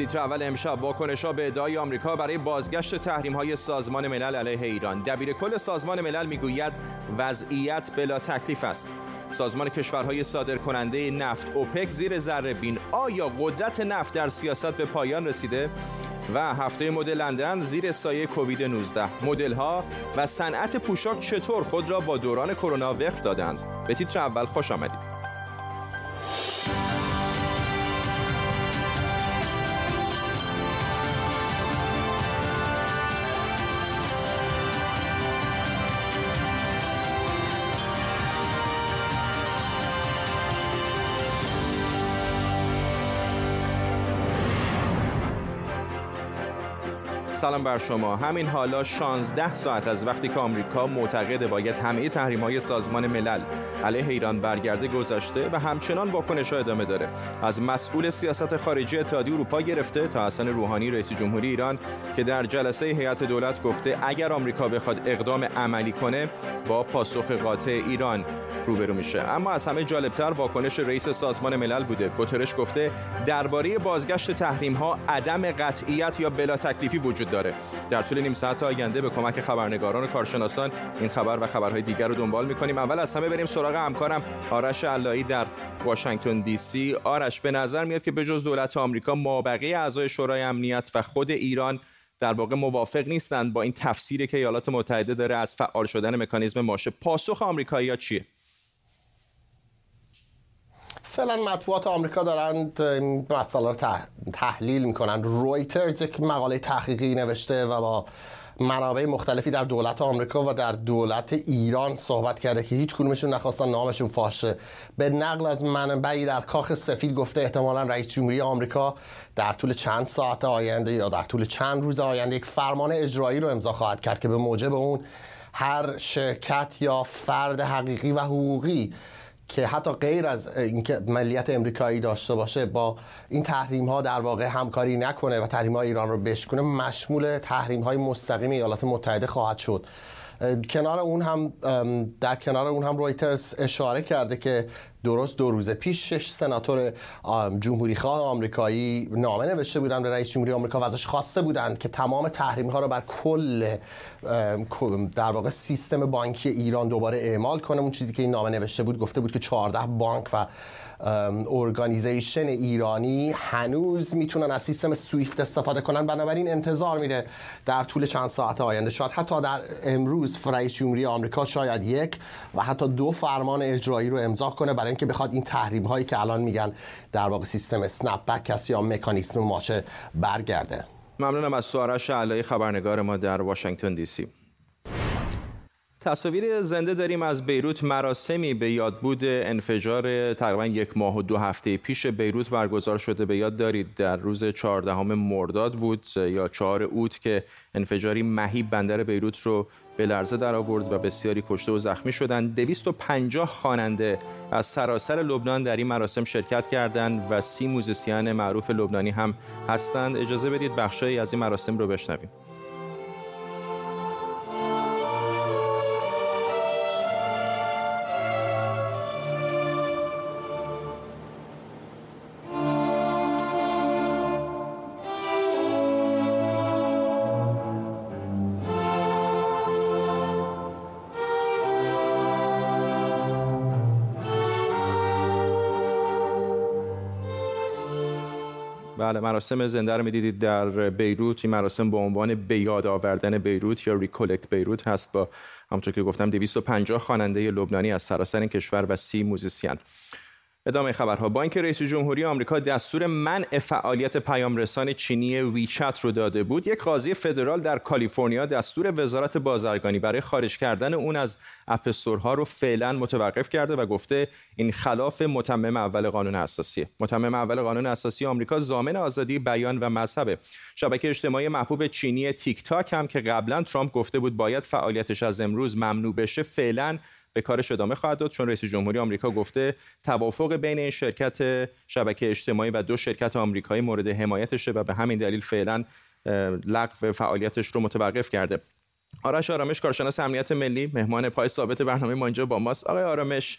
تیتر اول امشب واکنش ها به ادعای آمریکا برای بازگشت تحریم های سازمان ملل علیه ایران. دبیر کل سازمان ملل می‌گوید وضعیت بلا تکلیف است. سازمان کشورهای صادرکننده نفت اوپک زیر ذره بین. آیا قدرت نفت در سیاست به پایان رسیده؟ و هفته مد لندن زیر سایه کووید 19 مدل ها و صنعت پوشاک چطور خود را با دوران کرونا وقف دادند؟ به تیتر اول خوش آمدید. سلام بر شما. همین حالا 16 ساعت از وقتی که آمریکا معتقد باید همه تحریم های سازمان ملل علیه ایران برگرده گذشته و همچنان واکنش ادامه داره. از مسئول سیاست خارجی اتحادیه اروپا گرفته تا حسن روحانی رئیس جمهوری ایران که در جلسه هیئت دولت گفته اگر آمریکا بخواد اقدام عملی کنه با پاسخ قاطع ایران روبرو میشه. اما از همه جالبتر واکنش رئیس سازمان ملل بوده. گوترش گفته درباره بازگشت تحریم ها عدم قطعیت یا بلا تکلیفی وجود داره. در طول نیم ساعت آینده به کمک خبرنگاران و کارشناسان این خبر و خبرهای دیگر رو دنبال می‌کنیم. اول از همه بریم سراغ همکارم آرش علایی در واشنگتن دی سی. آرش به نظر میاد که به جز دولت آمریکا مابقی اعضای شورای امنیت و خود ایران در واقع موافق نیستند با این تفسیری که ایالات متحده داره از فعال شدن مکانیزم ماشه. پاسخ آمریکایی‌ها چیه؟ فعلا مطبوعات آمریکا دارند این مسئله رو تحلیل می‌کنن. رویترز یک مقاله تحقیقی نوشته و با منابع مختلفی در دولت آمریکا و در دولت ایران صحبت کرده که هیچ کدومشون نخواستن نامشون فاشه به نقل از منبعی در کاخ سفید گفته احتمالا رئیس جمهوری آمریکا در طول چند ساعت آینده یا در طول چند روز آینده یک فرمان اجرایی رو امضا خواهد کرد که به موجب اون هر شرکت یا فرد حقیقی و حقوقی که حتی غیر از اینکه ملیت امریکایی داشته باشه با این تحریم ها در واقع همکاری نکنه و تحریم های ایران رو بشکنه مشمول تحریم های مستقیم ایالات متحده خواهد شد. کنار اون هم در کنار اون هم رویترز اشاره کرده که درست دو روز پیش شش سناتور جمهوری خواه آمریکایی نامه نوشته بودن به رئیس جمهوری آمریکا و ازش خواسته بودند که تمام تحریم ها رو بر کل در واقع سیستم بانکی ایران دوباره اعمال کنه. اون چیزی که این نامه نوشته بود گفته بود که 14 بانک و ارگانیزیشن ایرانی هنوز می‌تونن از سیستم سویفت استفاده کنن. بنابراین انتظار میره در طول چند ساعت آینده شاید حتی در امروز رئیس جمهوری آمریکا شاید یک و حتی دو فرمان اجرایی رو امضا کنه برای اینکه بخواد این تحریم هایی که الان میگن در واقع سیستم سنپ بک یا مکانیسم ماشه برگرده. ممنونم از تو آرش خبرنگار ما در واشنگتن دی سی. تصاویر زنده داریم از بیروت. مراسمی به یاد بود. انفجار تقریبا یک ماه و دو هفته پیش بیروت برگزار شده. به یاد دارید در روز 14 مرداد بود یا 4 اوت که انفجاری مهیب بندر بیروت رو به لرزه در آورد و بسیاری کشته و زخمی شدند. 250 خواننده از سراسر لبنان در این مراسم شرکت کردند و سی موزیسین معروف لبنانی هم هستند. اجازه بدید بخشی از این مراسم رو بشنویم. بله مراسم زنده رو می‌دیدید در بیروت. این مراسم به عنوان به یاد آوردن بیروت یا recollect بیروت هست با همونطور که گفتم 250 خواننده لبنانی از سراسر کشور و سی موزیسین. ادامه خبرها. با اینکه رئیس جمهوری آمریکا دستور منع فعالیت پیامرسان چینی ویچت رو داده بود. یک قاضی فدرال در کالیفرنیا دستور وزارت بازرگانی برای خارج کردن اون از اپستورها رو فعلا متوقف کرده و گفته این خلاف متمم اول قانون اساسی. متمم اول قانون اساسی آمریکا ضامن آزادی بیان و مذهب. شبکه اجتماعی محبوب چینی تیک تاک هم که قبلا ترامپ گفته بود باید فعالیتش از امروز ممنوع بشه فعلا به کارش ادامه خواهد داد چون رئیس جمهوری آمریکا گفته توافق بین این شرکت شبکه اجتماعی و دو شرکت آمریکایی مورد حمایتشه و به همین دلیل فعلا لغو فعالیتش رو متوقف کرده. آرش آرامش کارشناس امنیت ملی مهمان پای ثابت برنامه ما اینجا با ماست. آقای آرامش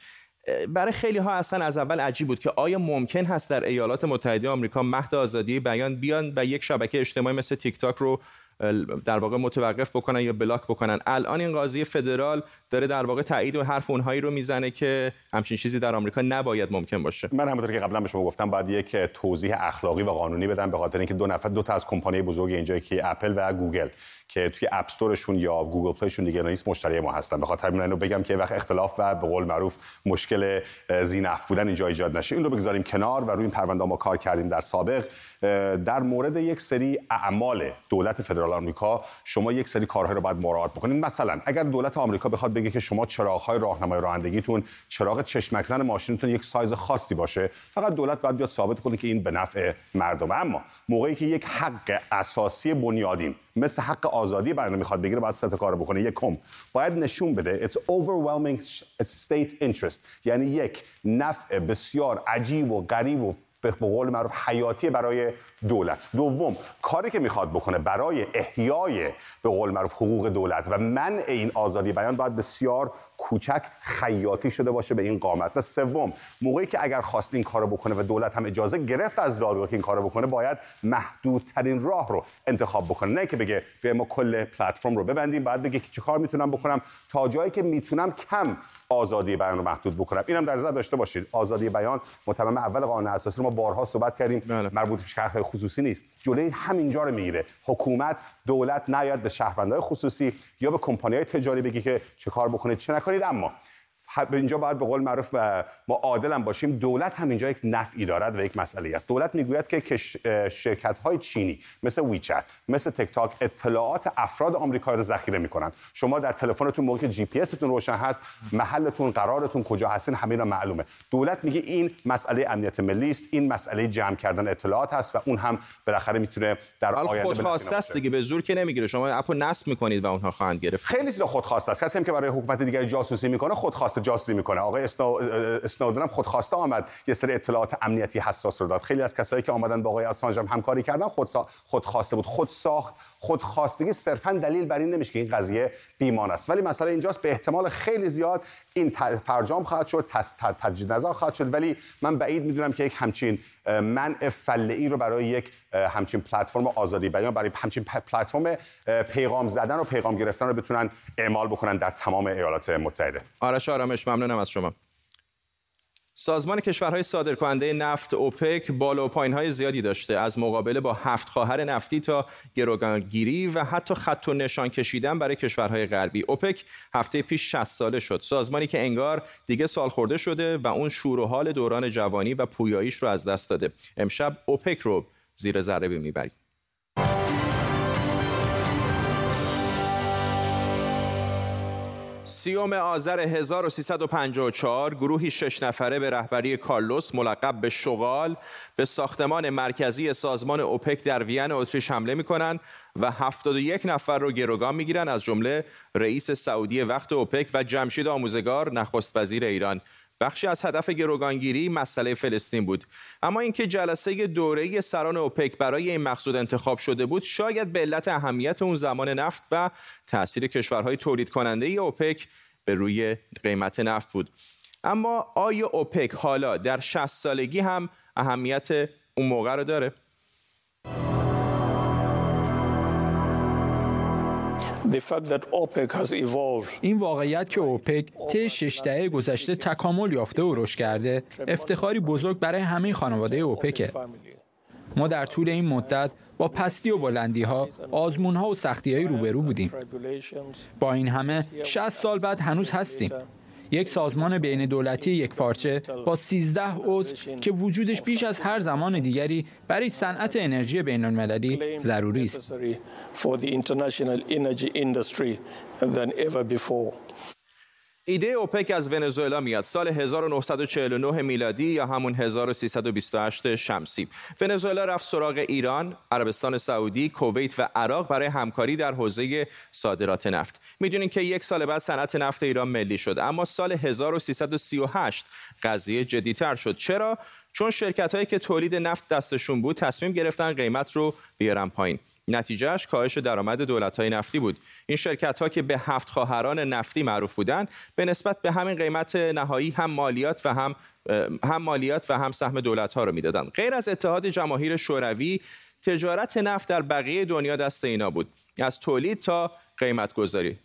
برای خیلی ها اصلا از اول عجیب بود که آیا ممکن هست در ایالات متحده آمریکا مهد آزادی بیان بیان و یک شبکه اجتماعی مثل تیک تاک رو در واقع متوقف بکنن یا block بکنن. الان این قاضی فدرال داره در واقع تایید و حرف اونهایی رو می‌زنه که همچین چیزی در آمریکا نباید ممکن باشه. من همونطور که قبلا به شما گفتم باید یک توضیح اخلاقی و قانونی بدم به خاطر اینکه دو نفر دو تا از کمپانی بزرگ اینجا که اپل و گوگل که توی app store شون یا گوگل پلیشون دیگه نیست مشتری ما هستن. به خاطر اینو بگم که وقت اختلاف و به قول معروف مشکل زینف بودن اینجا ایجاد نشه. این رو بگذاریم کنار و روی این پرونده ما کار کردیم در سابق. در مورد یک سری اعمال دولت فدرال آمریکا شما یک سری کارها رو باید مراعات بکنید مثلا اگر دولت آمریکا بخواد بگه که شما چراغ‌های راهنمای رانندگیتون چراغ چشمک زن ماشینتون یک سایز خاصی باشه فقط دولت باید بیاد ثابت کنه که این به نفع مردم اما موقعی که یک حق اساسی بنیادین مثل حق آزادی بیان می‌خواد بگیره باید سه کار بکنه. یکم باید نشون بده it's overwhelming state interest. یعنی یک نفع بسیار عجیب و غریب و به قول معروف حیاتی برای دولت. دوم کاری که می‌خواد بکنه برای احیای به قول معروف حقوق دولت و منع این آزادی بیان باید بسیار کوچک خیاطی شده باشه به این قامت. و سوم موقعی که اگر خواست این کارو بکنه و دولت هم اجازه گرفت از دادگاه که این کارو بکنه باید محدودترین راه رو انتخاب بکنه. نه که بگه به ما کل پلتفرم رو ببندیم بعد بگه چه کار می‌تونم بکنم تا جایی که می‌تونم کم آزادی بیان رو محدود بکنم. اینم در نظر داشته باشید. آزادی بیان متمم اول قانون اساسی رو ما بارها صحبت کردیم. بله. مربوط به شهرهای خصوصی نیست. جلوی همینجا رو می‌گیره. حکومت دولت نیاد به شهروندهای خصوصی یا به کمپانی‌های تجاری بگی که چه کار بکنید چه نکنید. اما اینجا باید به قول معروف ما عادل هم باشیم دولت هم اینجا یک نفعی دارد و یک مسئله است. دولت می‌گوید که شرکت های چینی مثل ویچت مثل تک تاک اطلاعات افراد آمریکایی رو ذخیره می‌کنن شما در تلفنتون موقع جی پی تون روشن هست محلتون قرارتون کجا هستین همین را معلومه. دولت میگه این مسئله امنیت ملی است این مسئله جمع کردن اطلاعات هست و اون هم بالاخره می‌تونه در آینده خودخواسته است دیگه به زور که نمی‌گیره. شما اپو نصب می‌کنید و اونها خواهند گرفت. خیلی چیزا خودخواسته است. کسی که برای حکومت دیگری جاسوسی می‌کنه خودخواسته جاسوسی می‌کنه. آقای اسنودن هم خودخواسته آمد یه سری اطلاعات امنیتی حساس رو داد. خیلی از کسایی که آمدن با آقای اسانژ هم همکاری کردن خود خودخواسته بود. خود ساخت خودخواستگی صرفا دلیل بر این نمیشه که این قضیه بیمان است. ولی مسئله اینجاست به احتمال خیلی زیاد این فرجام خواهد شد تجدید نظر خواهد شد. ولی من بعید می‌دونم که یک همچین منع فله رو برای یک همچین پلتفرم آزادی بیان برای همچین پلتفرم پیغام زدن و پیغام گرفتن رو بتونن اعمال بکنن در تمام ایالات متحده. آرش آرامش ممنونم از شما. سازمان کشورهای صادرکننده نفت اوپک بالا و پایین‌های زیادی داشته. از مقابله با هفت خواهر نفتی تا گروگانگیری و حتی خط و نشان کشیدن برای کشورهای غربی. اوپک هفته پیش 60 ساله شد. سازمانی که انگار دیگه سال خورده شده و اون شور و حال دوران جوانی و پویاییش رو از دست داده. امشب اوپک رو زیر ذره می‌بریم. سیوم آذر 1354 گروهی شش نفره به رهبری کارلوس ملقب به شغال به ساختمان مرکزی سازمان اوپک در وین اتریش حمله می کنند و 71 نفر رو گروگان می گیرن از جمله رئیس سعودی وقت اوپک و جمشید آموزگار نخست وزیر ایران. بخشی از هدف گروگانگیری مسئله فلسطین بود. اما اینکه جلسه دوره سران اوپک برای این مقصود انتخاب شده بود شاید به علت اهمیت اون زمان نفت و تاثیر کشورهای تولید کننده اوپک به روی قیمت نفت بود. اما آیا اوپک حالا در 60 سالگی هم اهمیت اون موقع رو داره. این واقعیت که اوپک طی شش دهه گذشته تکامل یافته و رشد کرده افتخاری بزرگ برای همه خانواده اوپکه ما در طول این مدت با پستی و بلندی ها، آزمون ها و سختی های روبرو بودیم. با این همه 60 سال بعد هنوز هستیم. یک سازمان بین دولتی یک پارچه با 13 عضو که وجودش بیش از هر زمان دیگری برای صنعت انرژی بین المللی ضروری است. ایده اوپک از ونزوئلا میاد سال 1949 میلادی یا همون 1328 شمسی ونزوئلا رفت سراغ ایران، عربستان سعودی، کویت و عراق برای همکاری در حوزه صادرات نفت. می‌دونین که یک سال بعد صنعت نفت ایران ملی شد اما سال 1338 قضیه جدیتر شد. چرا؟ چون شرکت هایی که تولید نفت دستشون بود تصمیم گرفتن قیمت رو بیارن پایین. نتیجهش کاهش درآمد دولت‌های نفتی بود. این شرکت ها که به هفت خواهران نفتی معروف بودند به نسبت به همین قیمت نهایی هم مالیات و هم هم مالیات و هم سهم دولت ها رو می‌دادند. غیر از اتحاد جماهیر شوروی تجارت نفت در بقیه دنیا دست اینا بود. از تولید تا قیمت گذاری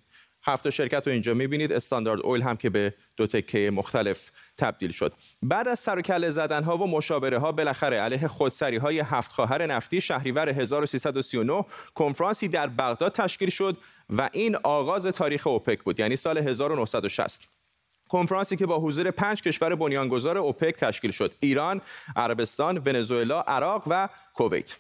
هفت شرکت رو اینجا می‌بینید. استاندارد اویل هم که به دو تکه مختلف تبدیل شد. بعد از سر و زدن ها و مشاوره ها بالاخره علیه خودسری های هفت خواهر نفتی شهریور 1339 کنفرانسی در بغداد تشکیل شد و این آغاز تاریخ اوپک بود یعنی سال 1960 کنفرانسی که با حضور پنج کشور بنیانگذار اوپک تشکیل شد ایران، عربستان، ونزوئلا، عراق و کویت.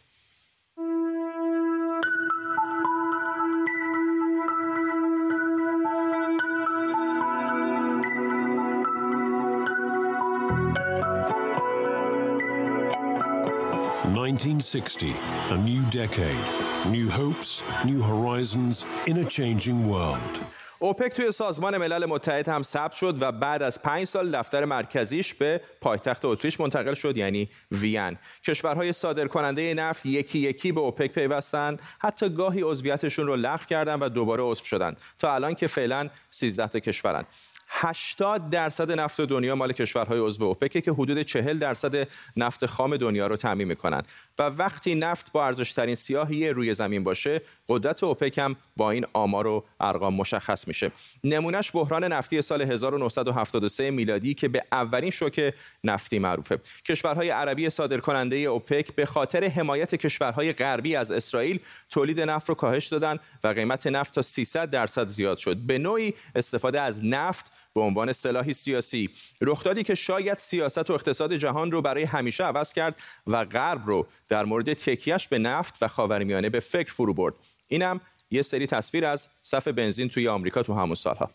1960, a new decade, new hopes, new horizons in a changing world. اوپک توی سازمان ملل متحد هم ثبت شد و بعد از پنج سال دفتر مرکزیش به پایتخت اتریش منتقل شد یعنی وین. کشورهای صادر کننده نفت یکی یکی به اوپک پیوستن. حتی گاهی عضویتشون رو لغو کردن و دوباره عضو شدن. تا الان که فعلا 13 تا کشورن. 80 درصد نفت دنیا مال کشورهای عضو اوپک که حدود 40 درصد نفت خام دنیا رو تامین می‌کنن. و وقتی نفت با ارزشترین سیاهی روی زمین باشه قدرت اوپک هم با این آمار و ارقام مشخص میشه. نمونهش بحران نفتی سال 1973 میلادی که به اولین شوک نفتی معروفه. کشورهای عربی صادرکننده اوپک به خاطر حمایت کشورهای غربی از اسرائیل تولید نفت رو کاهش دادن و قیمت نفت تا 300 درصد زیاد شد. به نوعی استفاده از نفت به عنوان سلاحی سیاسی. رخدادی که شاید سیاست و اقتصاد جهان رو برای همیشه عوض کرد و غرب رو در مورد تکیش به نفت و خاورمیانه به فکر فرو برد. اینم یه سری تصویر از صف بنزین توی آمریکا تو همون سالها.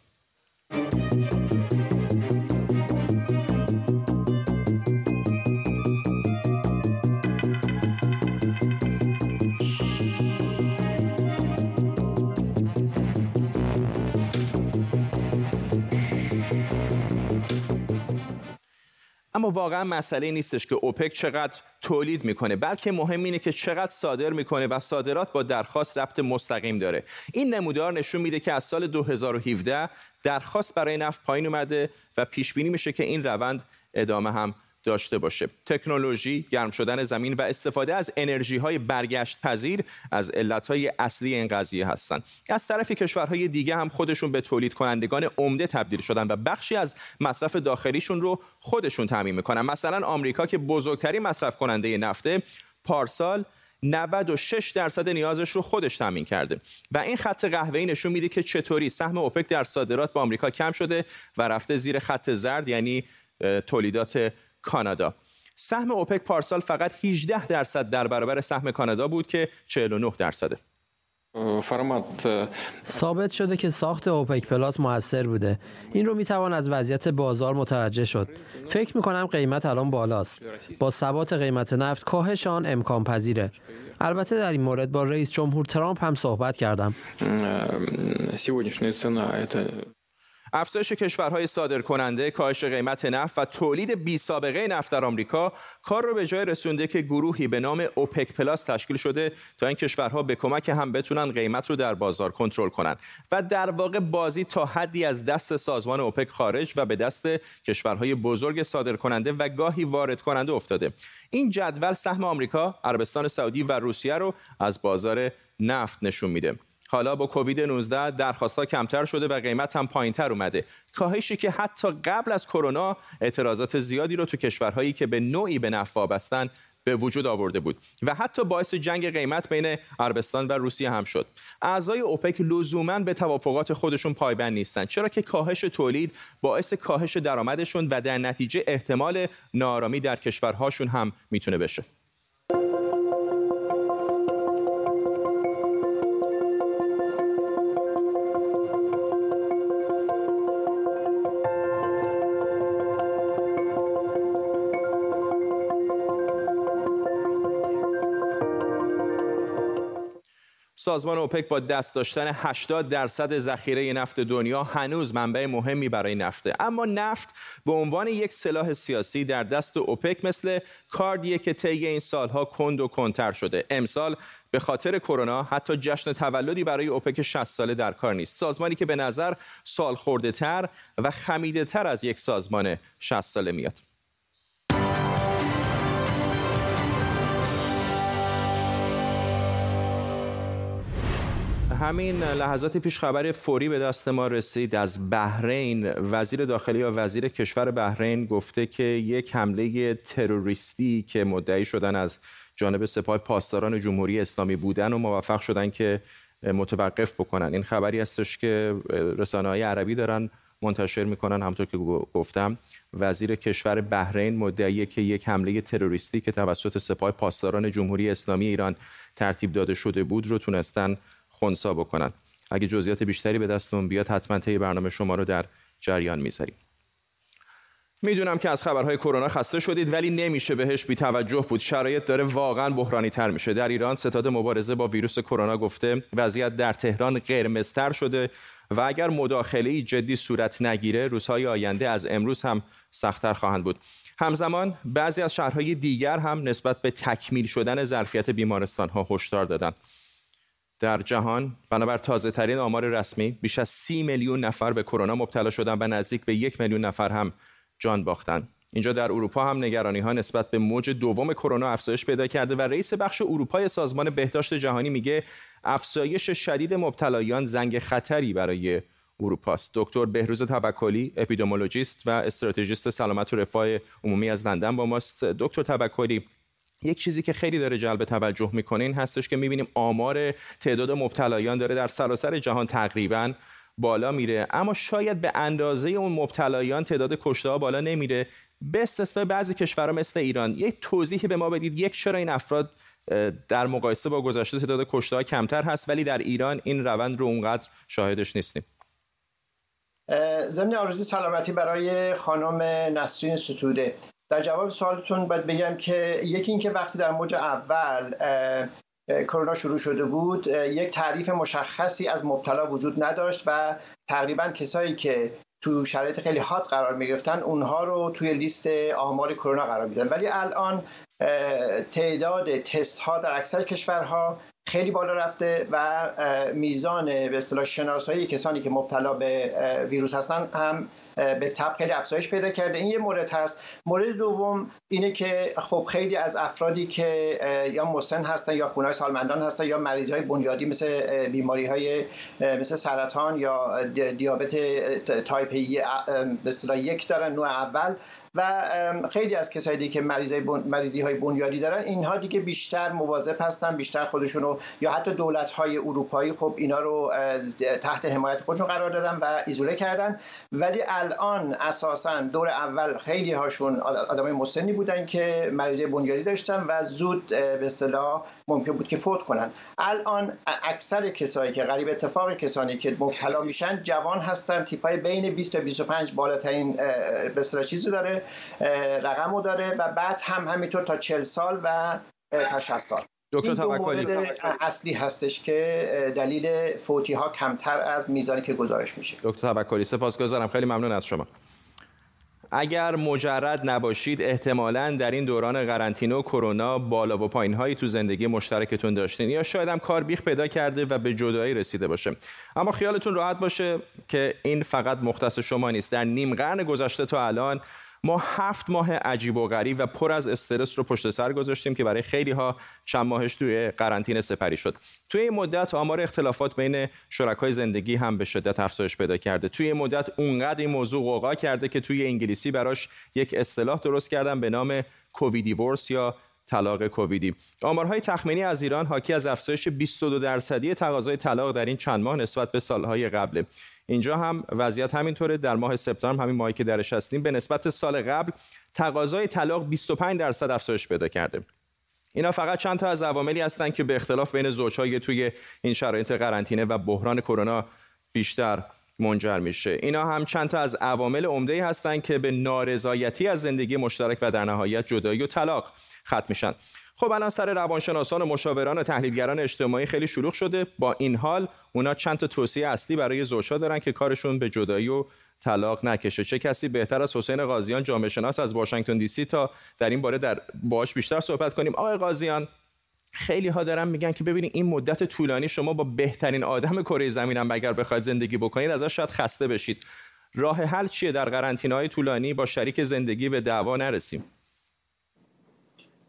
اما واقعا مسئله نیستش که اوپک چقدر تولید می‌کنه بلکه مهم اینه که چقدر صادر می‌کنه و صادرات با درخواست ربط مستقیم داره. این نمودار نشون میده که از سال 2017 درخواست برای نفت پایین اومده و پیش بینی میشه که این روند ادامه هم داشته باشه. تکنولوژی گرم شدن زمین و استفاده از انرژی های برگشت پذیر از علت های اصلی این قضیه هستند. از طرفی کشورهای دیگه هم خودشون به تولید کنندگان عمده تبدیل شدن و بخشی از مصرف داخلیشون رو خودشون تعمین می‌کنن. مثلا آمریکا که بزرگترین مصرف کننده نفته پارسال 96 درصد نیازش رو خودش تامین کرده. و این خط قهوه‌ای نشون میده که چطوری سهم اوپک در صادرات به آمریکا کم شده و رفته زیر خط زرد یعنی تولیدات کانادا. سهم اوپک پارسال فقط 18 درصد در برابر سهم کانادا بود که 49 درصده. فرمت ثابت شده که ساخت اوپک پلاس موثر بوده. این رو می‌توان از وضعیت بازار متوجه شد. فکر می‌کنم قیمت الان بالاست. با ثبات قیمت نفت کاهش آن امکان پذیره. البته در این مورد با رئیس جمهور ترامپ هم صحبت کردم. افزایش کشورهای صادرکننده، کاهش قیمت نفت و تولید بی سابقه نفت در آمریکا کار رو به جای رسونده که گروهی به نام اوپک پلاس تشکیل شده تا این کشورها به کمک هم بتونن قیمت رو در بازار کنترل کنن. و در واقع بازی تا حدی از دست سازمان اوپک خارج و به دست کشورهای بزرگ صادرکننده و گاهی وارد کننده افتاده. این جدول سهم آمریکا، عربستان سعودی و روسیه رو از بازار نفت نشون میده. حالا با کووید 19 درخواستها کمتر شده و قیمت هم پایینتر اومده. کاهشی که حتی قبل از کرونا اعتراضات زیادی رو تو کشورهایی که به نوعی به نفت وابستن به وجود آورده بود و حتی باعث جنگ قیمت بین عربستان و روسیه هم شد. اعضای اوپک لزوما به توافقات خودشون پایبند نیستن چرا که کاهش تولید باعث کاهش درآمدشون و در نتیجه احتمال نارامی در کشورهاشون هم می‌تونه بشه. سازمان اوپک با دست داشتن 80 درصد ذخیره نفت دنیا هنوز منبع مهمی برای نفته. اما نفت به عنوان یک سلاح سیاسی در دست اوپک مثل کاردیه که طی این سالها کند و کندتر شده. امسال به خاطر کرونا حتی جشن تولدی برای اوپک 60 ساله در کار نیست. سازمانی که به نظر سال خورده تر و خمیده تر از یک سازمان 60 ساله میاد. همین لحظات پیش خبر فوری به دست ما رسید. از بحرین وزیر داخلی یا وزیر کشور بحرین گفته که یک حمله تروریستی که مدعی شدن از جانب سپاه پاسداران جمهوری اسلامی بودن و موفق شدن که متوقف بکنن. این خبری هستش که رسانه های عربی دارن منتشر می‌کنن همطور که گفتم. وزیر کشور بحرین مدعیه که یک حمله تروریستی که توسط سپاه پاسداران جمهوری اسلامی ایران ترتیب داده شده بود رو تونستن خونسا بکنن. اگه جزئیات بیشتری به دستمون بیاد حتما طی برنامه شما رو در جریان می‌ذاریم. می‌دونم که از خبرهای کرونا خسته شدید ولی نمیشه بهش بی توجه بود. شرایط داره واقعا بحرانی تر میشه. در ایران ستاد مبارزه با ویروس کرونا گفته وضعیت در تهران قرمزتر شده و اگر مداخله جدی صورت نگیره روزهای آینده از امروز هم سختتر خواهند بود. همزمان بعضی از شهرهای دیگر هم نسبت به تکمیل شدن ظرفیت بیمارستان ها هشدار دادند در جهان بنابر تازه ترین آمار رسمی بیش از سی میلیون نفر به کرونا مبتلا شدن و نزدیک به یک میلیون نفر هم جان باختند. اینجا در اروپا هم نگرانی ها نسبت به موج دوم کرونا افزایش پیدا کرده و رئیس بخش اروپای سازمان بهداشت جهانی میگه افزایش شدید مبتلایان زنگ خطری برای اروپاست دکتر بهروز تبکلی اپیدمیولوژیست و استراتژیست سلامت و رفاه عمومی از لندن با ماست دکتر تبکلی یک چیزی که خیلی داره جلب توجه می‌کنه این هستش که می‌بینیم آمار تعداد مبتلایان داره در سراسر جهان تقریبا بالا میره. اما شاید به اندازه اون مبتلایان تعداد کشته ها بالا نمیره. به استثنای بعضی کشورها مثل ایران یک توضیحی به ما بدید. یک چرا این افراد در مقایسه با گذشته تعداد کشته ها کمتر هست ولی در ایران این روند رو اونقدر شاهدش نیستیم؟ ضمن آرزوی سلامتی برای خانم نسرین ستوده. در جواب سوالتون باید بگم که یکی اینکه وقتی در موج اول کرونا شروع شده بود یک تعریف مشخصی از مبتلا وجود نداشت و تقریبا کسایی که تو شرایط خیلی حاد قرار می گرفتن اونها رو توی لیست آمار کرونا قرار میدن ولی الان تعداد تست ها در اکثر کشورها خیلی بالا رفته و میزان به اصطلاح شناسایی کسانی که مبتلا به ویروس هستن هم به طبع خیلی افزایش پیدا کرده. این یه مورد هست. مورد دوم اینه که خب خیلی از افرادی که یا مسن هستن یا خونه‌های سالمندان هستن یا مریضی های بنیادی مثل بیماری های مثل سرطان یا دیابت تایپ به یک دارن. نوع اول و خیلی از کسایی دیگه که مریضی های بنیادی دارن اینها دیگه بیشتر مواظب هستن بیشتر خودشونو یا حتی دولت های اروپایی خب اینا رو تحت حمایت خودشون قرار دادن و ایزوله کردن. ولی الان اساسا دور اول خیلی هاشون آدمای مسنی بودن که مریضی بنیادی داشتن و زود به اصطلاح ممکن بود که فوت کنن. الان اکثر کسایی که غریب اتفاق کسانی که مبتلا میشن جوان هستن تیپای بین 20 تا 25 بالاترین به چیزی داره رقمو داره و بعد هم همینطور تا 40 سال و تا 60 سال. دکتر توکلی. اصلی هستش که دلیل فوتی ها کمتر از میزانی که گزارش میشه. دکتر توکلی سپاسگزارم. خیلی ممنون از شما. اگر مجرد نباشید احتمالا در این دوران قرنطینه و کرونا بالا و پایین هایی تو زندگی مشترکتون داشتین یا شاید هم کار بیخ پیدا کرده و به جدایی رسیده باشه. اما خیالتون راحت باشه که این فقط مختص شما نیست. در نیم قرن گذشته تا الان ما هفت ماه عجیب و غریب و پر از استرس رو پشت سر گذاشتیم که برای خیلی ها چند ماهش توی قرنطینه سپری شد. توی این مدت آمار اختلافات بین شرکای زندگی هم به شدت افزایش پیدا کرده. توی این مدت اونقدر این موضوع قوقا کرده که توی انگلیسی براش یک اصطلاح درست کردن به نام کوویدیورس یا طلاق کوویدی. آمارهای تخمینی از ایران حاکی از افزایش 22 درصدی تقاضای طلاق در این چند ماه نسبت به سالهای قبل اینجا هم وضعیت همینطوره. در ماه سپتامبر همین ماهی که درش هستیم به نسبت سال قبل تقاضای طلاق 25 درصد افزایش پیدا کرده. اینا فقط چند تا از عواملی هستند که به اختلاف بین زوجهای توی این شرایط قرنطینه و بحران کرونا بیشتر منجر میشه. اینا هم چند تا از عوامل عمده هستند که به نارضایتی از زندگی مشترک و در نهایت جدایی و طلاق ختم میشن. خب الان سر روانشناسان و مشاوران و تحلیلگران اجتماعی خیلی شلوغ شده. با این حال اونا چند تا توصیه اصلی برای زوجها دارن که کارشون به جدایی و طلاق نکشه. چه کسی بهتر از حسین قاضیان جامعه شناس از واشنگتن دی سی تا در این باره در باش بیشتر صحبت کنیم. آقای قاضیان خیلی ها دارن میگن که ببینید این مدت طولانی شما با بهترین آدم کره زمین هم اگر بخواید زندگی بکنید ازش شاید خسته بشید. راه حل چیه در قرنطینه های طولانی؟ با شریک زندگی به دعوا نرسیم.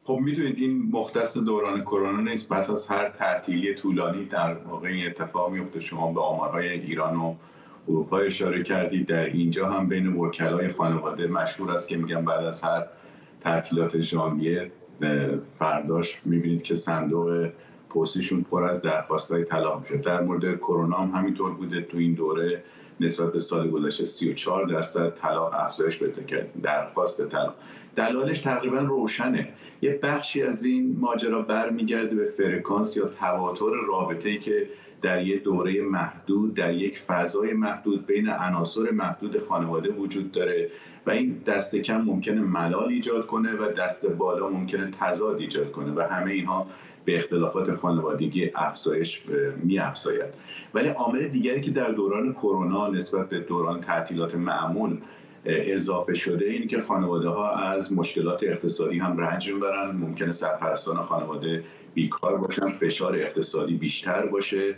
خب می‌دونید این مختص دوران کرونا نیست. پس از هر تعطیلی طولانی در واقع این اتفاق میفته شما به آمارهای ایران و اروپا اشاره کردید در اینجا هم بین وکلای خانواده مشهور است که میگن بعد از هر تعطیلات ژانویه فرداش می‌بینید که صندوق پستیشون پر از درخواست های طلاق میشه در مورد کرونا هم همینطور بوده. تو این دوره نسبت به سال گذشته 34 درصد طلاق افزایش پیدا کرد. درخواست طلاق دلالش تقریبا روشنه. یه بخشی از این ماجرا برمیگرده به فرکانس یا تواتر رابطه ای که در یک دوره محدود در یک فضای محدود بین عناصر محدود خانواده وجود داره و این دست کم ممکنه ملال ایجاد کنه و دست بالا ممکنه تضاد ایجاد کنه و همه اینها به اختلافات خانوادگی افزایش می افزاید ولی عامل دیگری که در دوران کرونا نسبت به دوران تعطیلات معمول اضافه شده این که خانواده ها از مشکلات اقتصادی هم رنج می‌برن. ممکنه سرپرستان خانواده بیکار باشن فشار اقتصادی بیشتر باشه.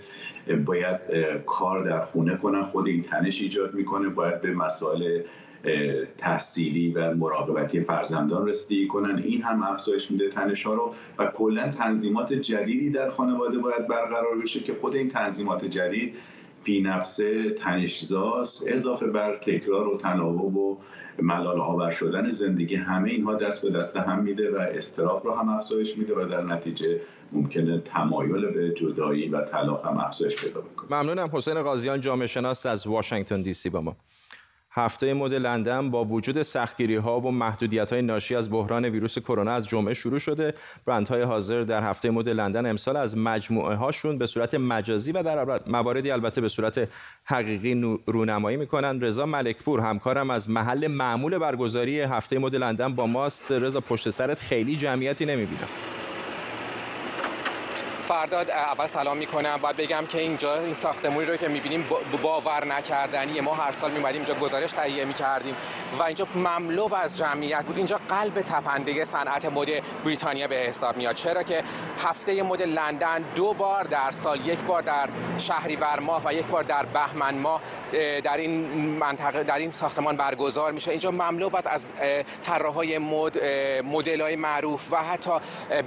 باید کار در خونه کنن. خود این تنش ایجاد می‌کنه. باید به مسائل تحصیلی و مراقبتی فرزندان رسیدگی کنن. این هم افزایش میده تنش ها رو. و کلا تنظیمات جدیدی در خانواده باید برقرار بشه که خود این تنظیمات جدید فی نفسه تنشزاست اضافه بر تکرار و تناوب و ملال آور شدن زندگی. همه اینها دست به دست هم میده و استراب رو هم افزایش میده و در نتیجه ممکنه تمایل به جدایی و طلاق هم افزایش پیدا بکنه. ممنونم. حسین قاضیان جامعه شناس از واشنگتن دی سی با ما. هفته مد لندن با وجود سختگیری ها و محدودیت های ناشی از بحران ویروس کرونا از جمعه شروع شده. برندهای حاضر در هفته مد لندن امسال از مجموعه هاشون به صورت مجازی و در مواردی البته به صورت حقیقی رونمایی می‌کنن. رضا ملکپور همکارم از محل معمول برگزاری هفته مد لندن با ماست. رضا پشت سرت خیلی جمعیتی نمی‌بینم. فرداد اول سلام می‌کنم. باید بگم که اینجا این ساختمونی رو که می‌بینیم باور نکردنی. ما هر سال میمدیم اینجا گزارش تهیه می‌کردیم و اینجا مملو از جمعیت بود. اینجا قلب تپنده صنعت مد بریتانیا به حساب میاد. چرا که هفته مد لندن دو بار در سال یک بار در شهریور ماه و یک بار در بهمن ماه در این منطقه در این ساختمان برگزار میشه. اینجا مملو از از طراحهای مد مدل‌های معروف و حتی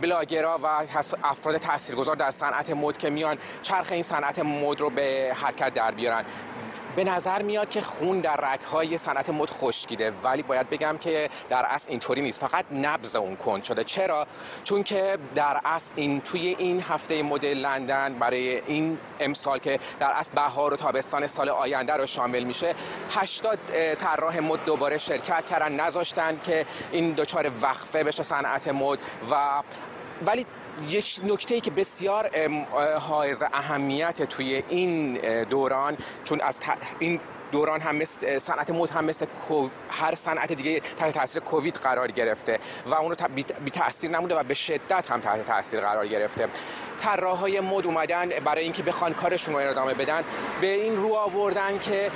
بلاگرها و افراد تاثیرگذار در صنعت مد که میان چرخ این صنعت مد رو به حرکت در بیارن. به نظر میاد که خون در رگهای صنعت مد خشکیده ولی باید بگم که در اصل اینطوری نیست. فقط نبض اون کند شده. چرا؟ چون که در اصل این توی این هفته مد لندن برای این امسال که در اصل بهار و تابستان سال آینده رو شامل میشه 80 طراح مد دوباره شرکت کردن نذاشتن که این دچار وقفه بشه صنعت مد و ولی یک نکته ای که بسیار حائز اهمیت توی این دوران چون از این دوران هم صنعت مد هم مثل هر صنعت دیگه تحت تاثیر کووید قرار گرفته و اون رو بی تاثیر نموده و به شدت هم تحت تاثیر قرار گرفته. طراحهای مد اومدن برای اینکه بخوان کارشون رو ادامه بدن به این رو آوردن که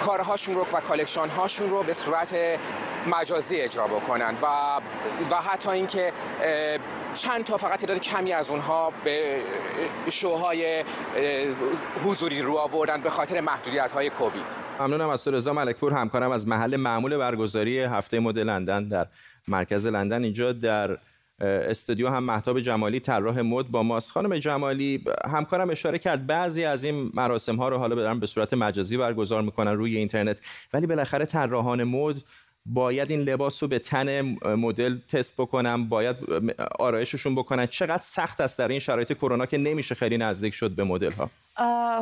کارهاشون رو و collection هاشون رو به صورت مجازی اجرا بکنن و و حتی اینکه چند تا فقط تعداد کمی از اونها به شوهای حضوری رو آوردن به خاطر محدودیت های کووید. ممنونم از تو رضا ملکپور همکارم از محل معمول برگزاری هفته مد لندن در مرکز لندن. اینجا در استودیو هم مهتاب جمالی طراح مد با ماست. خانم جمالی همکارم اشاره کرد بعضی از این مراسم ها رو حالا بدارن به صورت مجازی برگزار می‌کنن روی اینترنت ولی بالاخره طراحان مد باید این لباس رو به تن مدل تست بکنم باید آرایششون بکنن. چقدر سخت است در این شرایط کرونا که نمیشه خیلی نزدیک شد به مدل ها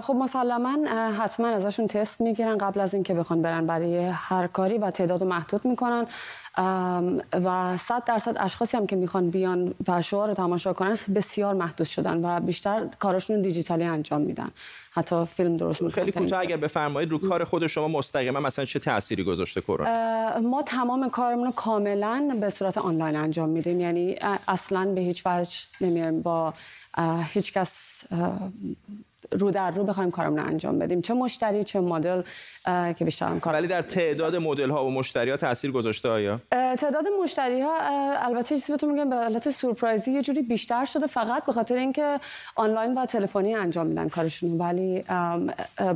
خب مسلما حتما ازشون تست می‌گیرن قبل از اینکه بخوان برن برای هر کاری و تعداد محدود می‌کنن. و صد درصد اشخاصی هم که می‌خوان بیان و شو رو تماشا کنن بسیار محدود شدن و بیشتر کارشون دیجیتالی انجام میدن. حتی فیلم درست می‌کنن. خیلی کوتاه اگر بفرمایید رو کار خود شما مستقیما مثلا چه تأثیری گذاشته کرونا؟ ما تمام کارمون رو کاملا به صورت آنلاین انجام میدیم. یعنی اصلا به هیچ وجه نمیایم با هیچ کس رو در رو بخوایم کارمون انجام بدیم. چه مشتری چه مدل که بیشتر هم کار ولی در تعداد مدل ها و مشتری ها تاثیر گذاشته آیا؟ تعداد مشتری ها البته چیزی بهتون میگم به حالت سورپرایزی یه جوری بیشتر شده فقط به خاطر اینکه آنلاین و تلفنی انجام میدن کارشون ولی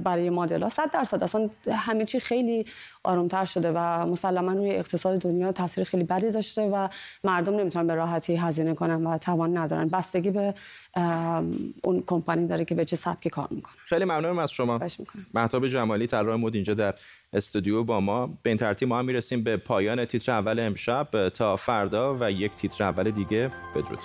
برای مدل ها 100 درصد. اصلا همه چی خیلی آرومتر شده و مسلما روی اقتصاد دنیا تاثیر خیلی بدی داشته و مردم نمی‌تونن به راحتی هزینه کنن و توان ندارن. بستگی به اون کمپانی داره که به چه سبکی کار می‌کنه خیلی ممنونم از شما. مهتاب جمالی طراح مد اینجا در استودیو با ما. به این ترتیب ما هم می‌رسیم به پایان تیتر اول امشب. تا فردا و یک تیتر اول دیگه. بدرود.